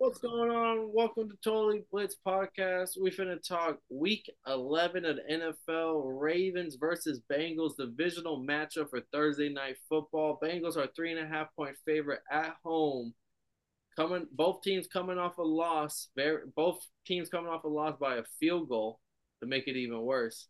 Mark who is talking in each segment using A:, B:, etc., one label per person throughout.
A: What's going on? Welcome to Totally Blitz Podcast. We finna talk week 11 of the NFL Ravens versus Bengals divisional matchup for Thursday night football. Bengals are three and a half point favorite at home. Coming both teams coming off a loss. Very, both teams coming off a loss by a field goal to make it even worse.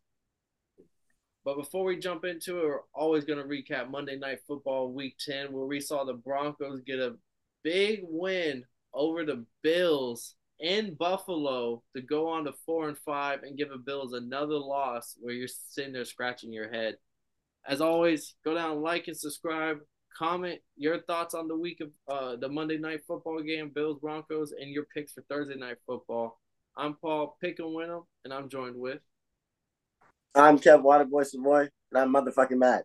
A: But before we jump into it, we're always going to recap Monday Night Football Week 10, where we saw the Broncos get a big win over the Bills in Buffalo to go on to four and five and give the Bills another loss where you're sitting there scratching your head. As always, go down, like and subscribe. Comment your thoughts on the week of uh, the Monday night football game, Bills Broncos, and your picks for Thursday night football. I'm Paul Pick and Win 'em, and I'm joined with.
B: I'm Kev Waterboy Savoy, and I'm motherfucking mad.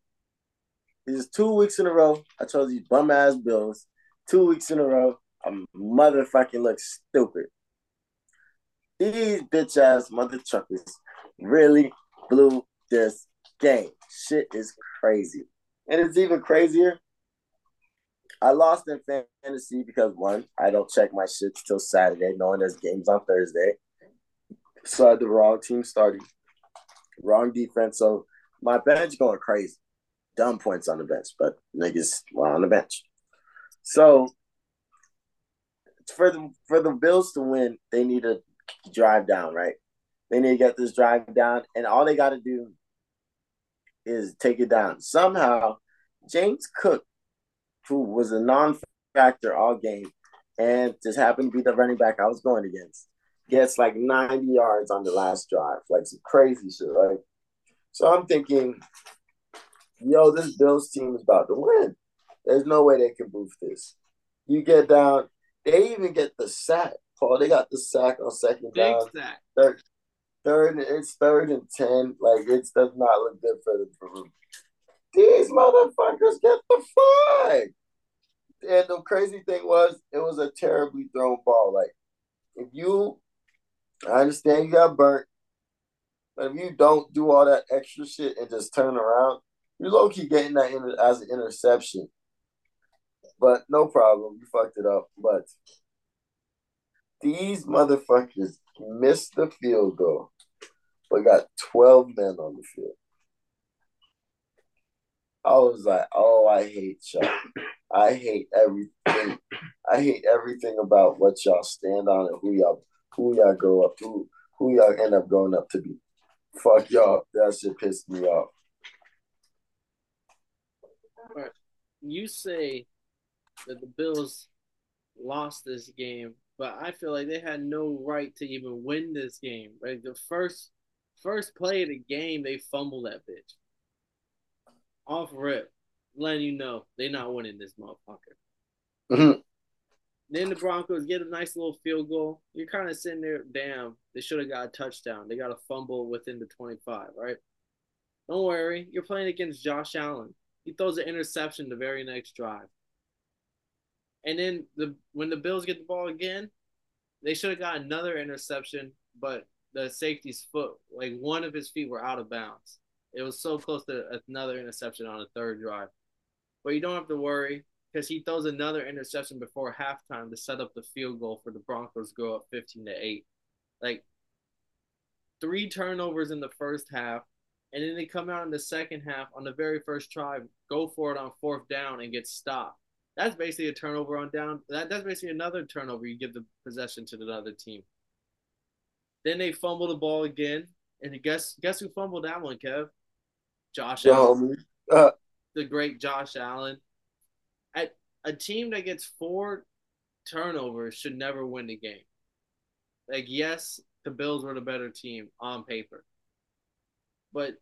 B: These two weeks in a row, I chose these bum ass Bills. Two weeks in a row, I motherfucking look stupid. These bitch ass mother truckers really blew this game. Shit is crazy. And it's even crazier. I lost in fantasy because one, I don't check my shits till Saturday, knowing there's games on Thursday. So I had the wrong team starting, wrong defense. So my bench going crazy. Dumb points on the bench, but niggas were on the bench. So for the for the Bills to win, they need to drive down, right? They need to get this drive down, and all they got to do is take it down. Somehow, James Cook, who was a non-factor all game, and just happened to be the running back I was going against, gets like 90 yards on the last drive, like some crazy shit, right? So I'm thinking, yo, this Bills team is about to win. There's no way they can boof this. You get down, they even get the sack, Paul. They got the sack on second
A: Big
B: down.
A: sack.
B: Third, third, it's third and ten. Like it does not look good for the for These motherfuckers get the flag. And the crazy thing was, it was a terribly thrown ball. Like if you, I understand you got burnt, but if you don't do all that extra shit and just turn around, you low key getting that in, as an interception. But no problem. You fucked it up. But these motherfuckers missed the field goal, but got 12 men on the field. I was like, oh, I hate y'all. I hate everything. I hate everything about what y'all stand on and who y'all who y'all grow up who who y'all end up growing up to be. Fuck y'all. That shit pissed me off.
A: You say that the Bills lost this game, but I feel like they had no right to even win this game. Like the first first play of the game, they fumbled that bitch. Off rip, letting you know they're not winning this motherfucker.
B: Mhm.
A: Then the Broncos get a nice little field goal. You're kind of sitting there, damn, they should have got a touchdown. They got a fumble within the 25, right? Don't worry, you're playing against Josh Allen. He throws an interception the very next drive. And then the when the Bills get the ball again, they should have got another interception, but the safety's foot, like one of his feet, were out of bounds. It was so close to another interception on the third drive. But you don't have to worry because he throws another interception before halftime to set up the field goal for the Broncos go up 15 to 8. Like three turnovers in the first half, and then they come out in the second half on the very first try, go for it on fourth down and get stopped. That's basically a turnover on down. That, that's basically another turnover. You give the possession to the other team. Then they fumble the ball again, and guess guess who fumbled that one, Kev? Josh Allen.
B: Uh,
A: the great Josh Allen. At a team that gets four turnovers should never win the game. Like yes, the Bills were the better team on paper, but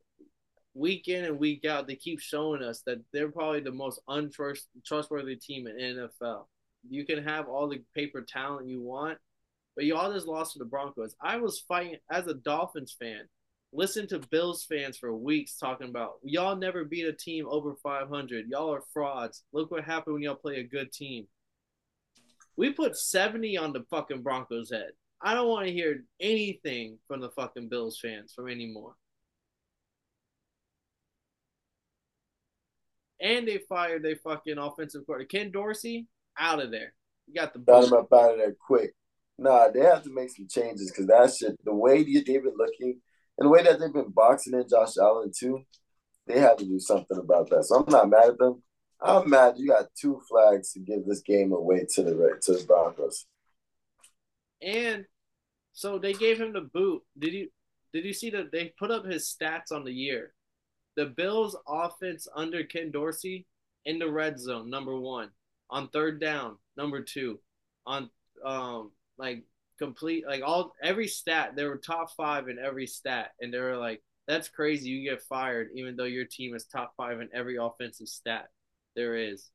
A: week in and week out, they keep showing us that they're probably the most untrustworthy team in NFL. You can have all the paper talent you want, but y'all just lost to the Broncos. I was fighting as a Dolphins fan. Listen to Bills fans for weeks talking about y'all never beat a team over 500. Y'all are frauds. Look what happened when y'all play a good team. We put 70 on the fucking Broncos head. I don't want to hear anything from the fucking Bills fans from anymore. And they fired their fucking offensive coordinator. Ken Dorsey, out of there. You got the
B: got him up out of there quick. Nah, they have to make some changes because that shit, the way they've been looking and the way that they've been boxing in Josh Allen too, they have to do something about that. So I'm not mad at them. I'm mad you got two flags to give this game away to the to the Broncos.
A: And so they gave him the boot. Did you did you see that they put up his stats on the year? The Bills offense under Ken Dorsey in the red zone, number one. On third down, number two. On um like complete like all every stat, they were top five in every stat. And they were like, that's crazy. You get fired even though your team is top five in every offensive stat there is.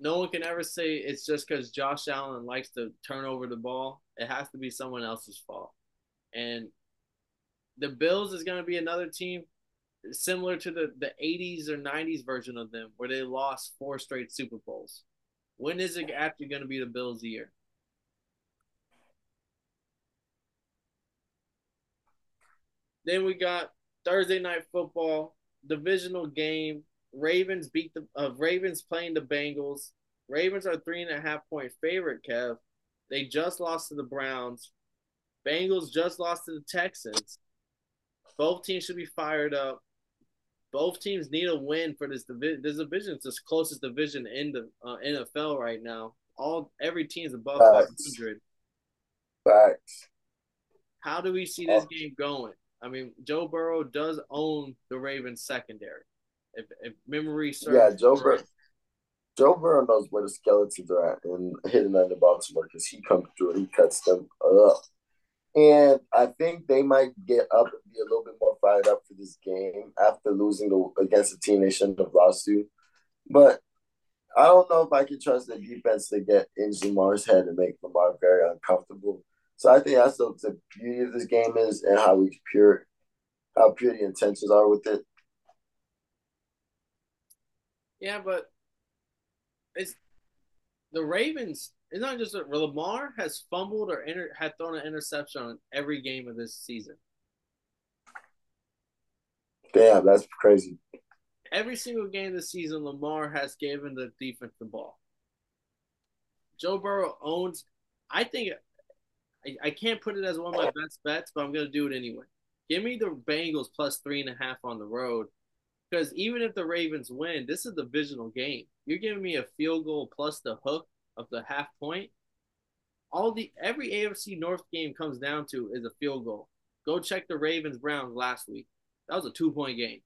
A: No one can ever say it's just because Josh Allen likes to turn over the ball. It has to be someone else's fault. And the Bills is going to be another team similar to the, the 80s or 90s version of them where they lost four straight Super Bowls. When is it actually going to be the Bills' year? Then we got Thursday night football divisional game. Ravens beat the uh, Ravens playing the Bengals. Ravens are three and a half point favorite. Kev, they just lost to the Browns. Bengals just lost to the Texans. Both teams should be fired up. Both teams need a win for this division. This division is the closest division in the uh, NFL right now. All every team's above five hundred.
B: Facts.
A: How do we see this game going? I mean, Joe Burrow does own the Ravens secondary. If, if memory serves.
B: Yeah, Joe Burrow. Joe Burrow knows where the skeletons are at and hitting under Baltimore because he comes through and he cuts them up. And I think they might get up and be a little bit more fired up for this game after losing the, against a team they shouldn't have lost to. But I don't know if I can trust the defense to get in Lamar's head and make Lamar very uncomfortable. So I think that's the, the beauty of this game is and how we pure how pure the intentions are with it.
A: Yeah, but it's the Ravens. It's not just that Lamar has fumbled or inter, had thrown an interception on every game of this season.
B: Damn, that's crazy.
A: Every single game this season, Lamar has given the defense the ball. Joe Burrow owns. I think I, I can't put it as one of my best bets, but I'm gonna do it anyway. Give me the Bengals plus three and a half on the road. Because even if the Ravens win, this is a divisional game. You're giving me a field goal plus the hook of the half point. All the every AFC North game comes down to is a field goal. Go check the Ravens Browns last week. That was a two point game.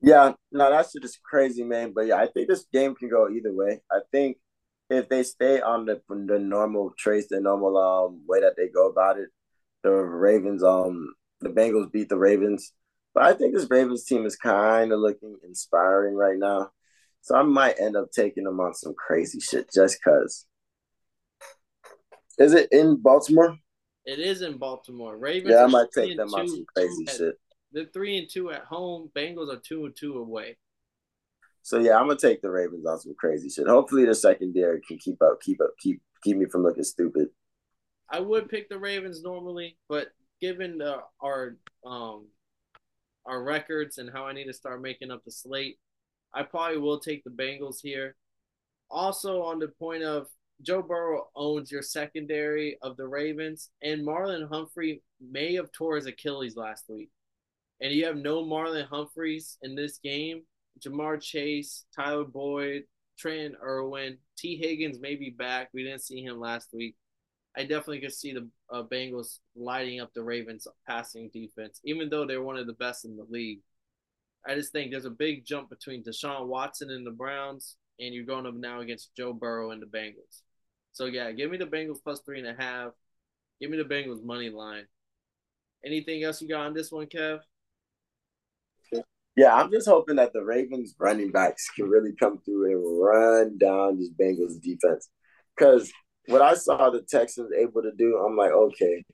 B: Yeah, no, that's just crazy, man. But yeah, I think this game can go either way. I think if they stay on the the normal trace, the normal um way that they go about it, the Ravens um the Bengals beat the Ravens. But I think this Ravens team is kind of looking inspiring right now. So I might end up taking them on some crazy shit just cause. Is it in Baltimore?
A: It is in Baltimore. Ravens.
B: Yeah, I might take them on some crazy
A: at,
B: shit.
A: They're three and two at home. Bengals are two and two away.
B: So yeah, I'm gonna take the Ravens on some crazy shit. Hopefully the secondary can keep up, keep up, keep keep me from looking stupid.
A: I would pick the Ravens normally, but given the, our um our records and how I need to start making up the slate, I probably will take the Bengals here. Also on the point of Joe Burrow owns your secondary of the Ravens, and Marlon Humphrey may have tore his Achilles last week. And you have no Marlon Humphreys in this game Ja'Marr Chase, Tyler Boyd, Trent Irwin, Tee Higgins may be back. We didn't see him last week. I definitely could see the uh, Bengals lighting up the Ravens passing defense, even though they're one of the best in the league. I just think there's a big jump between Deshaun Watson and the Browns, and you're going up now against Joe Burrow and the Bengals. So yeah, give me the Bengals plus three and a half. Give me the Bengals money line. Anything else you got on this one, Kev?
B: Yeah, I'm just hoping that the Ravens running backs can really come through and run down this Bengals defense. Because what I saw the Texans able to do, I'm like, okay,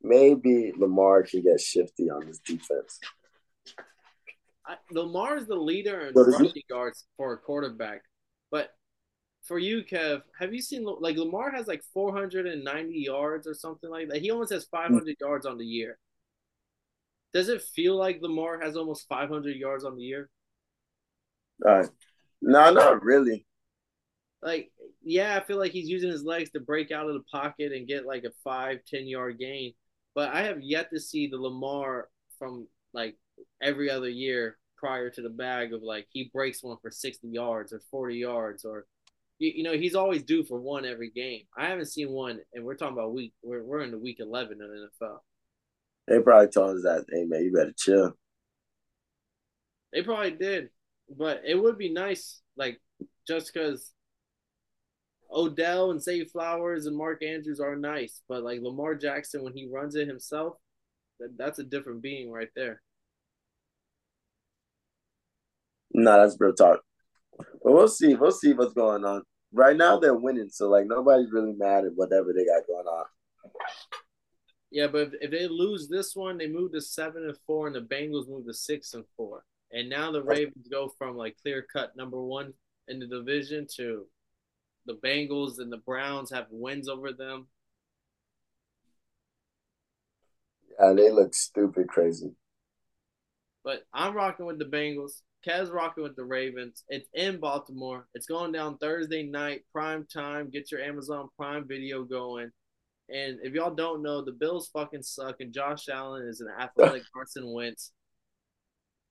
B: maybe Lamar can get shifty on this defense.
A: I, Lamar is the leader in rushing yards for a quarterback, but for you, Kev, have you seen like Lamar has like 490 yards or something like that? He almost has 500 mm-hmm. yards on the year. Does it feel like Lamar has almost 500 yards on the year?
B: Uh, no, not really.
A: Like, yeah, I feel like he's using his legs to break out of the pocket and get like a five, 10 yard gain. But I have yet to see the Lamar from like every other year prior to the bag of like he breaks one for 60 yards or 40 yards or you, you know he's always due for one every game. I haven't seen one, and we're talking about week we're we're in the week 11 of the NFL.
B: They probably told us that, hey man, you better chill.
A: They probably did, but it would be nice, like just because Odell and Zay Flowers and Mark Andrews are nice, but like Lamar Jackson when he runs it himself, that, that's a different being right there.
B: No, nah, that's real talk. But we'll see. We'll see what's going on. Right now they're winning, so like nobody's really mad at whatever they got going on.
A: Yeah, but if, if they lose this one, they move to seven and four, and the Bengals move to six and four. And now the Ravens go from like clear cut number one in the division to the Bengals and the Browns have wins over them.
B: Yeah, they look stupid crazy.
A: But I'm rocking with the Bengals. Kez rocking with the Ravens. It's in Baltimore. It's going down Thursday night, prime time. Get your Amazon Prime video going. And if y'all don't know, the Bills fucking suck, and Josh Allen is an athletic Carson Wentz.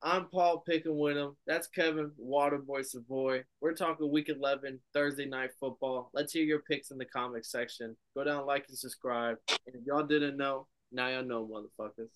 A: I'm Paul Picking with him. That's Kevin Waterboy Savoy. We're talking week 11, Thursday night football. Let's hear your picks in the comment section. Go down, like, and subscribe. And if y'all didn't know, now y'all know, motherfuckers.